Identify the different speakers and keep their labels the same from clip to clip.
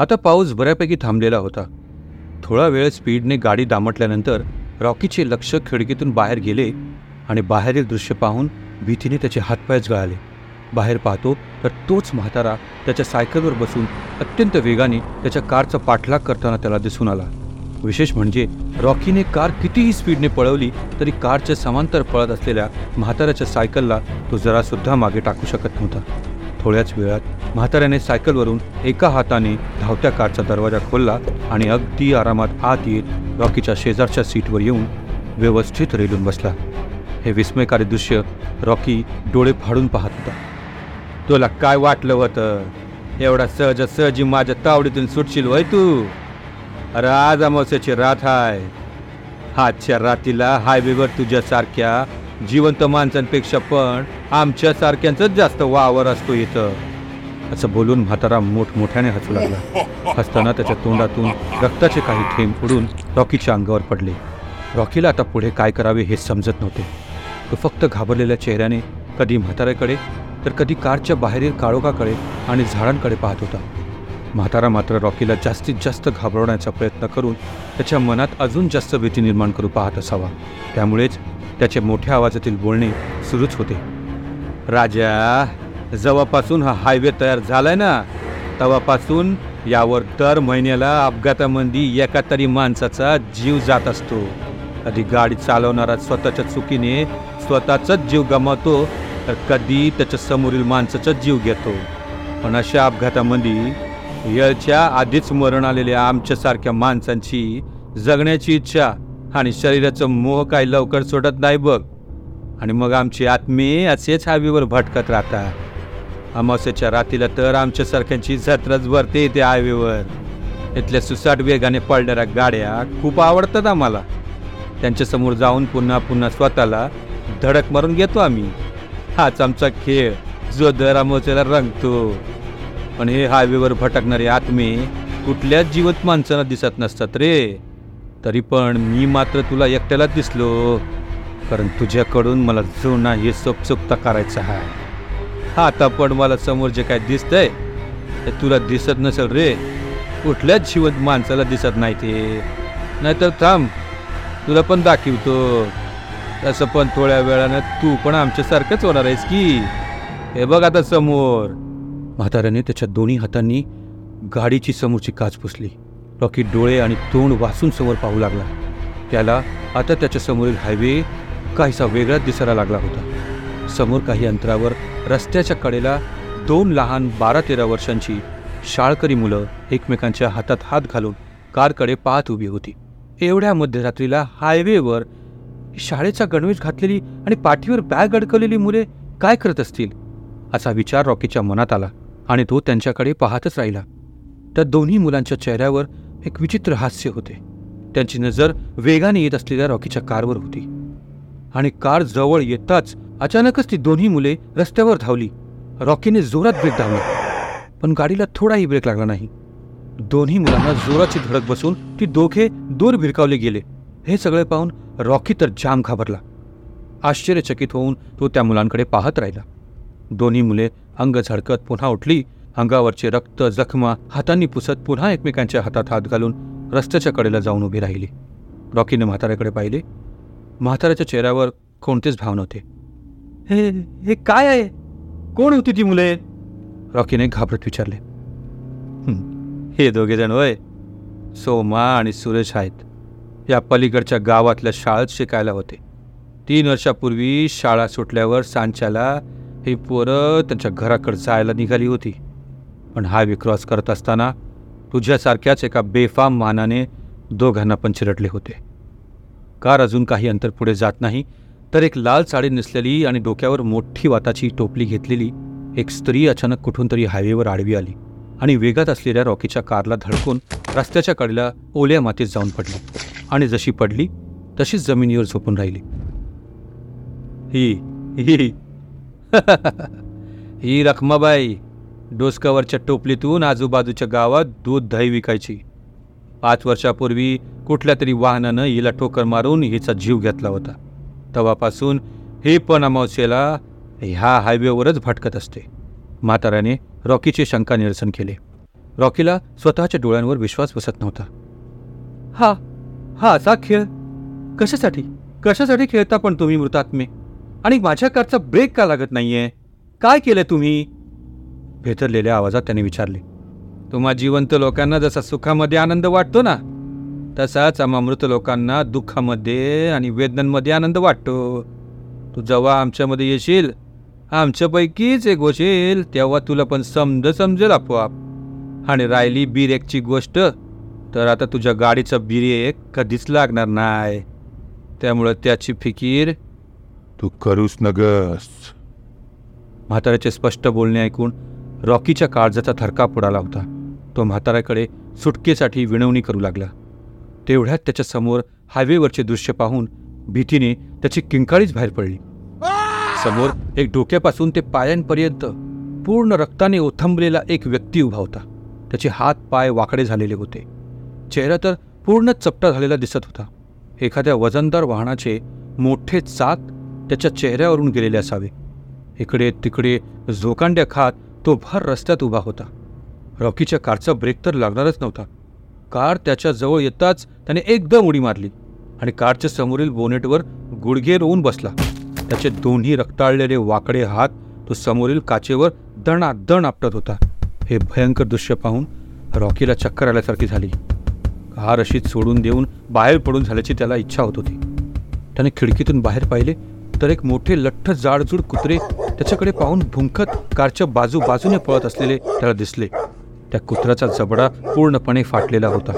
Speaker 1: आता पाऊस बऱ्यापैकी थांबलेला होता. थोडा वेळ स्पीडने गाडी दामटल्यानंतर रॉकीचे लक्ष खिडकीतून बाहेर गेले आणि बाहेरील दृश्य पाहून भीतीने त्याचे हातपायच गळाले. बाहेर पाहतो तर तोच म्हातारा त्याच्या सायकलवर बसून अत्यंत वेगाने त्याच्या कारचा पाठलाग करताना त्याला दिसून आला. विशेष म्हणजे रॉकीने कार कितीही स्पीडने पळवली तरी कारच्या समांतर पळत असलेल्या म्हाताऱ्याच्या सायकलला तो जरासुद्धा मागे टाकू शकत नव्हता. थोड्याच वेळात म्हाताऱ्याने सायकलवरून एका हाताने धावत्या कारचा दरवाजा खोलला आणि अगदी आरामात आत येत रॉकीच्या शेजारच्या सीटवर येऊन व्यवस्थित रेलून बसला. हे विस्मयकारी दृश्य रॉकी डोळे फाडून पाहत होता. तुला काय वाटलं होतं? एवढा सहज सहजी माझ्या तावडीतून सुटशील वय तू? अरे आज अमावस्याची रात आहे आजच्या रातीला हायवेवर तुझ्यासारख्या जिवंत माणसांपेक्षा पण आमच्यासारख्यांचंच जास्त वावर असतो इथं. असं बोलून म्हातारा मोठमोठ्याने हसू लागला. हसताना त्याच्या तोंडातून रक्ताचे काही थेंब उडून रॉकीच्या अंगावर पडले. रॉकीला आता पुढे काय करावे हे समजत नव्हते. तो फक्त घाबरलेल्या चेहऱ्याने कधी म्हाताऱ्याकडे तर कधी कारच्या बाहेरील काळोखाकडे आणि झाडांकडे पाहत होता. म्हातारा मात्र रॉकीला जास्तीत जास्त घाबरवण्याचा प्रयत्न करून त्याच्या मनात अजून जास्त भीती निर्माण करू पाहत असावा. त्यामुळेच त्याचे मोठ्या आवाजातील बोलणे सुरूच होते. राजा जेव्हापासून हा हायवे तयार झालाय ना? तेव्हापासून यावर दर महिन्याला अपघातामध्ये एका तरी माणसाचा जीव जात असतो. कधी गाडी चालवणारा स्वतःच्या चुकीने स्वतःचाच जीव गमावतो तर कधी त्याच्या समोरील माणसाचा जीव घेतो. पण अशा अपघातामध्ये येळच्या आधीच मरण आलेल्या आमच्यासारख्या माणसांची जगण्याची इच्छा आणि शरीराचं मोह काही लवकर सोडत नाही बघ. आणि मग आमचे आत्मे असेच हायवेवर भटकत राहतात अमावस्याच्या रातीला तर आमच्यासारख्यांची जत्राच भरते त्या हायवेवर इथल्या सुसाट वेगाने पळणाऱ्या गाड्या खूप आवडतात आम्हाला. त्यांच्यासमोर जाऊन पुन्हा पुन्हा स्वतःला धडक मारून घेतो आम्ही. हाच आमचा खेळ जो दर अमावस्याला रंगतो. पण हे हायवेवर भटकणारे आत्मे कुठल्याच जीवत माणसांना दिसत नसतात रे. तरी पण मी मात्र तुला एकट्यालाच दिसलो. कारण तुझ्याकडून मला जुना हे सोपसोपता करायचा आहे. आता पण मला समोर जे काय दिसतंय ते तुला दिसत नसेल रे. कुठल्याच जिवंत माणसाला दिसत नाही ते. नाहीतर थांब तुला पण दाखवतो. तसं पण थोड्या वेळानं तू पण आमच्यासारखंच होणार आहेस की? हे बघ आता समोर. म्हाताऱ्याने त्याच्या दोन्ही हातांनी गाडीची समोरची काच पुसली. रॉकी डोळे आणि तोंड वाचून समोर पाहू लागला. त्याला आता त्याच्या समोरील हायवे काहीसा वेगळाच दिसायला लागला होता. समोर काही अंतरावर रस्त्याच्या कडेला दोन लहान बारा तेरा वर्षांची शाळकरी मुलं एकमेकांच्या हातात हात घालून कारकडे पाहत उभी होती. एवढ्या मध्यरात्रीला हायवेवर शाळेचा गणवेश घातलेली आणि पाठीवर बॅग अडकवलेली मुले काय करत असतील? असा विचार रॉकीच्या मनात आला आणि तो त्यांच्याकडे पाहतच राहिला. त्या दोन्ही मुलांच्या चेहऱ्यावर एक विचित्र हास्य होते. त्यांची नजर वेगाने येत असलेल्या रॉकीच्या कारवर होती. आणि कार जवळ येताच अचानकच ती दोन्ही मुले रस्त्यावर धावली. रॉकीने जोरात ब्रेक धावला पण गाडीला थोडाही ब्रेक लागला नाही. दोन्ही मुलांना जोराची धडक बसून ती दोघे दूर भिरकावले गेले. हे सगळे पाहून रॉकी तर जाम घाबरला. आश्चर्यचकित होऊन तो त्या मुलांकडे पाहत राहिला. दोन्ही मुले अंग झडकत पुन्हा उठली अंगावरचे रक्त जखमा हातांनी पुसत पुन्हा एकमेकांच्या हातात हात घालून रस्त्याच्या कडेला जाऊन उभी राहिली. रॉकीने म्हाताऱ्याकडे पाहिले. म्हाताऱ्याच्या चेहऱ्यावर कोणतेच भाव नव्हते. हे हे काय आहे? कोण होती ती मुले? रॉकीने घाबरत विचारले. "हं, हे दोघे जण होय. सोमा आणि सुरेश आहेत. या पलीकडच्या गावातल्या शाळेत शिकायला होते. तीन वर्षापूर्वी शाळा सुटल्यावर सांच्याला ही पोरं त्यांच्या घराकडे जायला निघाली होती. पण हायवे क्रॉस करत असताना तुझ्यासारख्याच एका बेफाम मानाने दोघांना पण चिरडले होते. कार अजून काही अंतर पुढे जात नाही तर एक लाल साडी नेसलेली आणि डोक्यावर मोठी वाताची टोपली घेतलेली एक स्त्री अचानक कुठून तरी हायवेवर आडवी आली आणि वेगात असलेल्या रॉकीच्या कारला धडकून रस्त्याच्या कडेला ओल्या मातीत जाऊन पडली आणि जशी पडली तशीच जमिनीवर झोपून राहिली. ही ही. ही रखमाबाई. डोसकावरच्या टोपलीतून आजूबाजूच्या गावात दूध दही विकायची. पाच वर्षापूर्वी कुठल्या तरी वाहनानं हिला ठोकर मारून हिचा जीव घेतला होता. तेव्हापासून ही पण अमावस्येला ह्या हायवेवरच भटकत असते. म्हाताऱ्याने रॉकीचे शंका निरसन केले. रॉकीला स्वतःच्या डोळ्यांवर विश्वास बसत नव्हता. हा हा असा खेळ? कशासाठी? कशासाठी खेळता पण तुम्ही मृतात्मे? आणि माझ्या कारचा ब्रेक का लागत नाहीये? काय केलं तुम्ही? भेतरलेल्या आवाजात त्याने विचारले तुम्हा जिवंत लोकांना जसा सुखामध्ये आनंद वाटतो ना तसाच आम्हा मृत लोकांना दुःखामध्ये आणि वेदनांमध्ये आनंद वाटतो. तू जेव्हा आमच्यामध्ये येशील आमच्यापैकीच एक होशील तेव्हा तुला पण समज समजेल आपोआप. आणि राहिली बिरेकची गोष्ट तर आता तुझ्या गाडीचा बिरेक कधीच लागणार नाही. त्यामुळं त्याची फिकीर
Speaker 2: तू करूच नगस
Speaker 1: म्हाताऱ्याचे स्पष्ट बोलणे ऐकून रॉकीच्या काळजाचा थरकाप उडाला होता. तो म्हाताऱ्याकडे सुटकेसाठी विनवणी करू लागला. तेवढ्यात त्याच्यासमोर हायवेवरचे दृश्य पाहून भीतीने त्याची किंकाळीच बाहेर पडली. समोर एक डोक्यापासून ते पायांपर्यंत पूर्ण रक्ताने ओथंबलेला एक व्यक्ती उभा होता. त्याचे हात पाय वाकडे झालेले होते. चेहरा तर पूर्ण चपटा झालेला दिसत होता. एखाद्या वजनदार वाहनाचे मोठे चाक त्याच्या चेहऱ्यावरून गेलेले असावे. इकडे तिकडे झोकांड्या खात तो भर रस्त्यात उभा होता. रॉकीच्या कारचा ब्रेक तर लागणारच नव्हता. कार त्याच्याजवळ येताच त्याने एकदम उडी मारली आणि कारच्या समोरील बोनेटवर गुडघे रोवून बसला. त्याचे दोन्ही रक्ताळलेले वाकडे हात तो समोरील काचेवर दणादण आपटत होता. हे भयंकर दृश्य पाहून रॉकीला चक्कर आल्यासारखी झाली. कार अशीच सोडून देऊन बाहेर पडून झाल्याची त्याला इच्छा होत होती. त्याने खिडकीतून बाहेर पाहिले तर एक मोठे लठ्ठ जाडजूड कुत्रे त्याच्याकडे पाहून भुंकत कारच्या बाजू बाजूने पळत असलेले त्याला दिसले. त्या कुत्र्याचा जबडा पूर्णपणे फाटलेला होता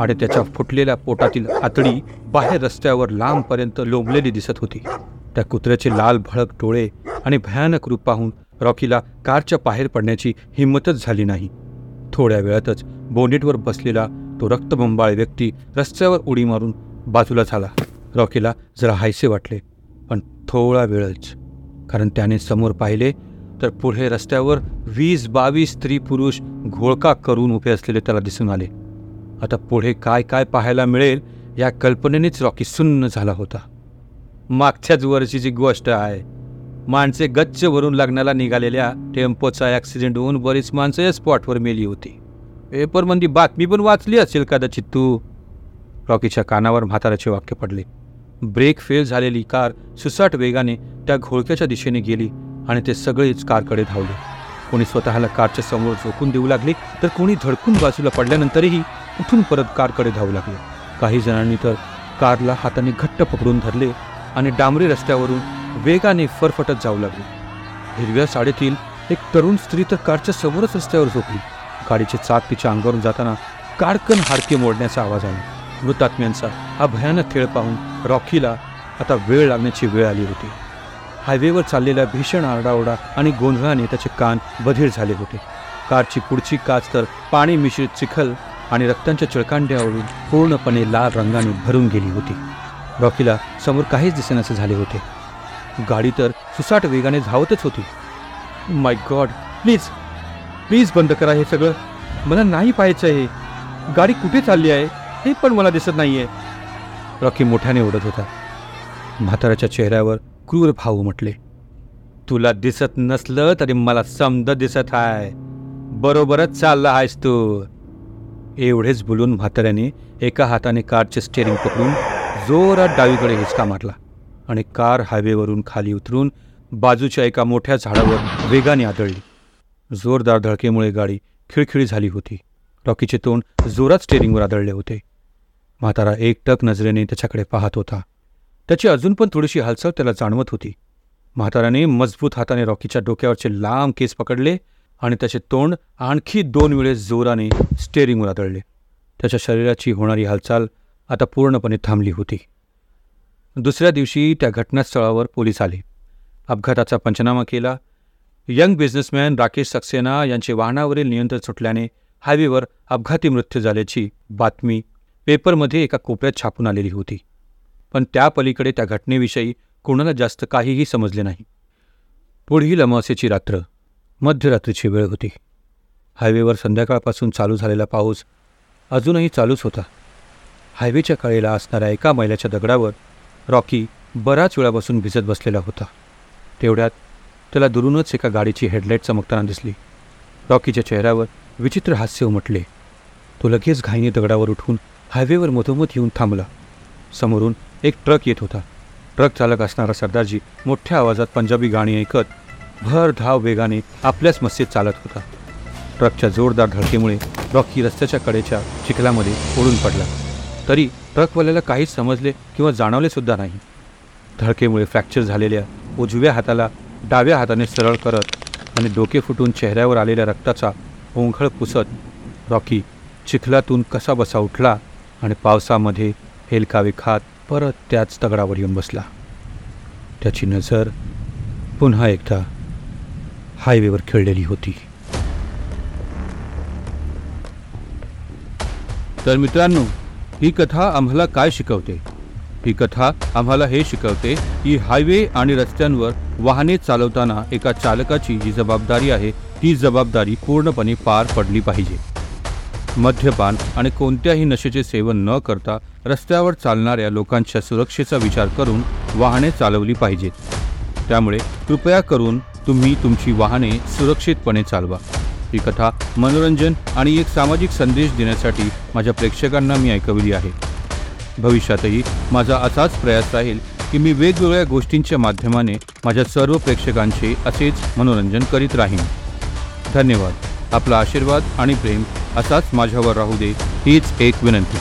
Speaker 1: आणि त्याच्या फुटलेल्या पोटातील आतडी बाहेर रस्त्यावर लांबपर्यंत लोंबलेली दिसत होती. त्या कुत्र्याचे लाल भळक डोळे आणि भयानक रूप पाहून रॉकीला कारच्या बाहेर पडण्याची हिंमतच झाली नाही. थोड्या वेळातच बोनेटवर बसलेला तो रक्तबंबाळ व्यक्ती रस्त्यावर उडी मारून बाजूला झाला. रॉकीला जरा हायसे वाटले पण थोडा वेळच कारण त्याने समोर पाहिले तर पुढे रस्त्यावर वीस बावीस स्त्री पुरुष घोळका करून उभे असलेले त्याला दिसून आले. आता पुढे काय काय पाहायला मिळेल या कल्पनेनेच रॉकी सुन्न झाला होता. मागच्याच वर्षीची गोष्ट आहे माणसे गच्च भरून लग्नाला निघालेल्या टेम्पोचा ॲक्सिडेंट होऊन बरीच माणसं या स्पॉटवर मेली होती. पेपरमध्ये बातमी पण वाचली असेल कदाचित तू? रॉकीच्या कानावर म्हाताऱ्याचे वाक्य पडले. ब्रेक फेल झालेली कार सुसाट वेगाने त्या घोळक्याच्या दिशेने गेली आणि ते सगळेच कारकडे धावले. कोणी स्वतःला कारच्या समोर झोकून देऊ लागले तर कोणी धडकून बाजूला पडल्यानंतरही उठून परत कारकडे धावू लागले. काही जणांनी तर कारला हाताने घट्ट पकडून धरले आणि डांबरी रस्त्यावरून वेगाने फरफटत जाऊ लागले. हिरव्या साडीतील एक तरुण स्त्री तर कारच्या समोरच रस्त्यावर झोपली. गाडीचे चाक तिच्या अंगावरून जाताना कारकन हाडके मोडण्याचा आवाज आला. मृतात्म्यांचा हा भयानक खेळ पाहून रॉकीला आता वेळ लागण्याची वेळ आली होती. हायवेवर चाललेल्या भीषण आरडाओरडा आणि गोंधळाने त्याचे कान बधीर झाले होते. कारची पुढची काच तर पाणी मिश्रित चिखल आणि रक्तांच्या चिळकांड्यावरून पूर्णपणे लाल रंगाने भरून गेली होती. रॉकीला समोर काहीच दिसेनासे झाले होते. गाडी तर सुसाट वेगाने धावतच होती. माय गॉड प्लीज प्लीज बंद करा हे सगळं. मला नाही पाहायचं आहे. गाडी कुठे चालली आहे? हे पण मला दिसत नाही आहे रॉकी मोठ्याने ओढत होता. म्हाताऱ्याच्या चेहऱ्यावर क्रूर भाऊ म्हटले. तुला दिसत नसलं तरी मला समद दिसत आहे बरोबरच चालला आहेस तू. एवढेच बोलून म्हाताऱ्याने एका हाताने कारचे स्टेअरिंग पकडून जोरात डावीकडे हिसका मारला आणि कार हायवेवरून खाली उतरून बाजूच्या एका मोठ्या झाडावर वेगाने आदळली. जोरदार धडकेमुळे गाडी खिळखिळी झाली होती. रॉकीचे तोंड जोरात स्टेअरिंगवर आदळले होते. म्हातारा एकटक नजरेने त्याच्याकडे पाहत होता. त्याची अजून पण थोडीशी हालचाल त्याला जाणवत होती. म्हाताराने मजबूत हाताने रॉकीच्या डोक्यावरचे लांब केस पकडले आणि त्याचे तोंड आणखी दोन वेळेस जोराने स्टेअरिंगवर आदळले. त्याच्या शरीराची होणारी हालचाल आता पूर्णपणे थांबली होती. दुसऱ्या दिवशी त्या घटनास्थळावर पोलीस आले. अपघाताचा पंचनामा केला. यंग बिझनेसमॅन राकेश सक्सेना यांचे वाहनावरील नियंत्रण सुटल्याने हायवेवर अपघाती मृत्यू झाल्याची बातमी पेपरमध्ये एका कोपऱ्यात छापून आलेली होती. पण त्या पलीकडे त्या घटनेविषयी कोणाला जास्त काहीही समजले नाही. पुढील अमावस्येची रात्र मध्यरात्रीची वेळ होती. हायवेवर संध्याकाळपासून चालू झालेला पाऊस अजूनही चालूच होता. हायवेच्या कळेला असणाऱ्या एका मैलाच्या दगडावर रॉकी बराच वेळापासून भिजत बसलेला होता. तेवढ्यात त्याला दुरूनच एका गाडीची हेडलाईट चमकताना दिसली. रॉकीच्या चेहऱ्यावर विचित्र हास्य उमटले. तो लगेच घाईने दगडावर उठून हायवेवर मधोमध येऊन थांबला. समोरून एक ट्रक येत होता. ट्रक चालक असणारा सरदारजी मोठ्या आवाजात पंजाबी गाणी ऐकत भर धाव वेगाने आपल्याच मस्तीत चालत होता. ट्रकच्या जोरदार धडकेमुळे रॉकी रस्त्याच्या कडेच्या चिखलामध्ये ओढून पडला. तरी ट्रकवाल्याला काहीच समजले किंवा जाणवले सुद्धा नाही. धडकेमुळे फ्रॅक्चर झालेल्या उजव्या हाताला डाव्या हाताने सरळ करत आणि डोके फुटून चेहऱ्यावर आलेल्या रक्ताचा ओंघळ पुसत रॉकी चिखलातून कसा बसा उठला आणि पावसामध्ये हेलकावे खात परत त्याच दगडावर येऊन बसला. त्याची नजर पुन्हा एकदा हायवेवर खेळलेली होती. तर मित्रांनो ही कथा आम्हाला काय शिकवते? ही कथा आम्हाला हे शिकवते की हायवे आणि रस्त्यांवर वाहने चालवताना एका चालकाची जी जबाबदारी आहे ती जबाबदारी पूर्णपणे पार पडली पाहिजे. मद्यपान आणि कोणत्याही नशेचे सेवन न करता रस्त्यावर चालणाऱ्या लोकांच्या सुरक्षेचा विचार करून वाहने चालवली पाहिजेत. त्यामुळे कृपया करून तुम्ही तुमची वाहने सुरक्षितपणे चालवा. ही कथा मनोरंजन आणि एक सामाजिक संदेश देण्यासाठी माझ्या प्रेक्षकांना मी ऐकवली आहे. भविष्यातही माझा असाच प्रयास राहील की मी वेगवेगळ्या गोष्टींच्या माध्यमाने माझ्या सर्व प्रेक्षकांचे असेच मनोरंजन करीत राहीन. धन्यवाद. आपला आशीर्वाद आणि प्रेम असाच माझ्यावर राहू दे हीच एक विनंती.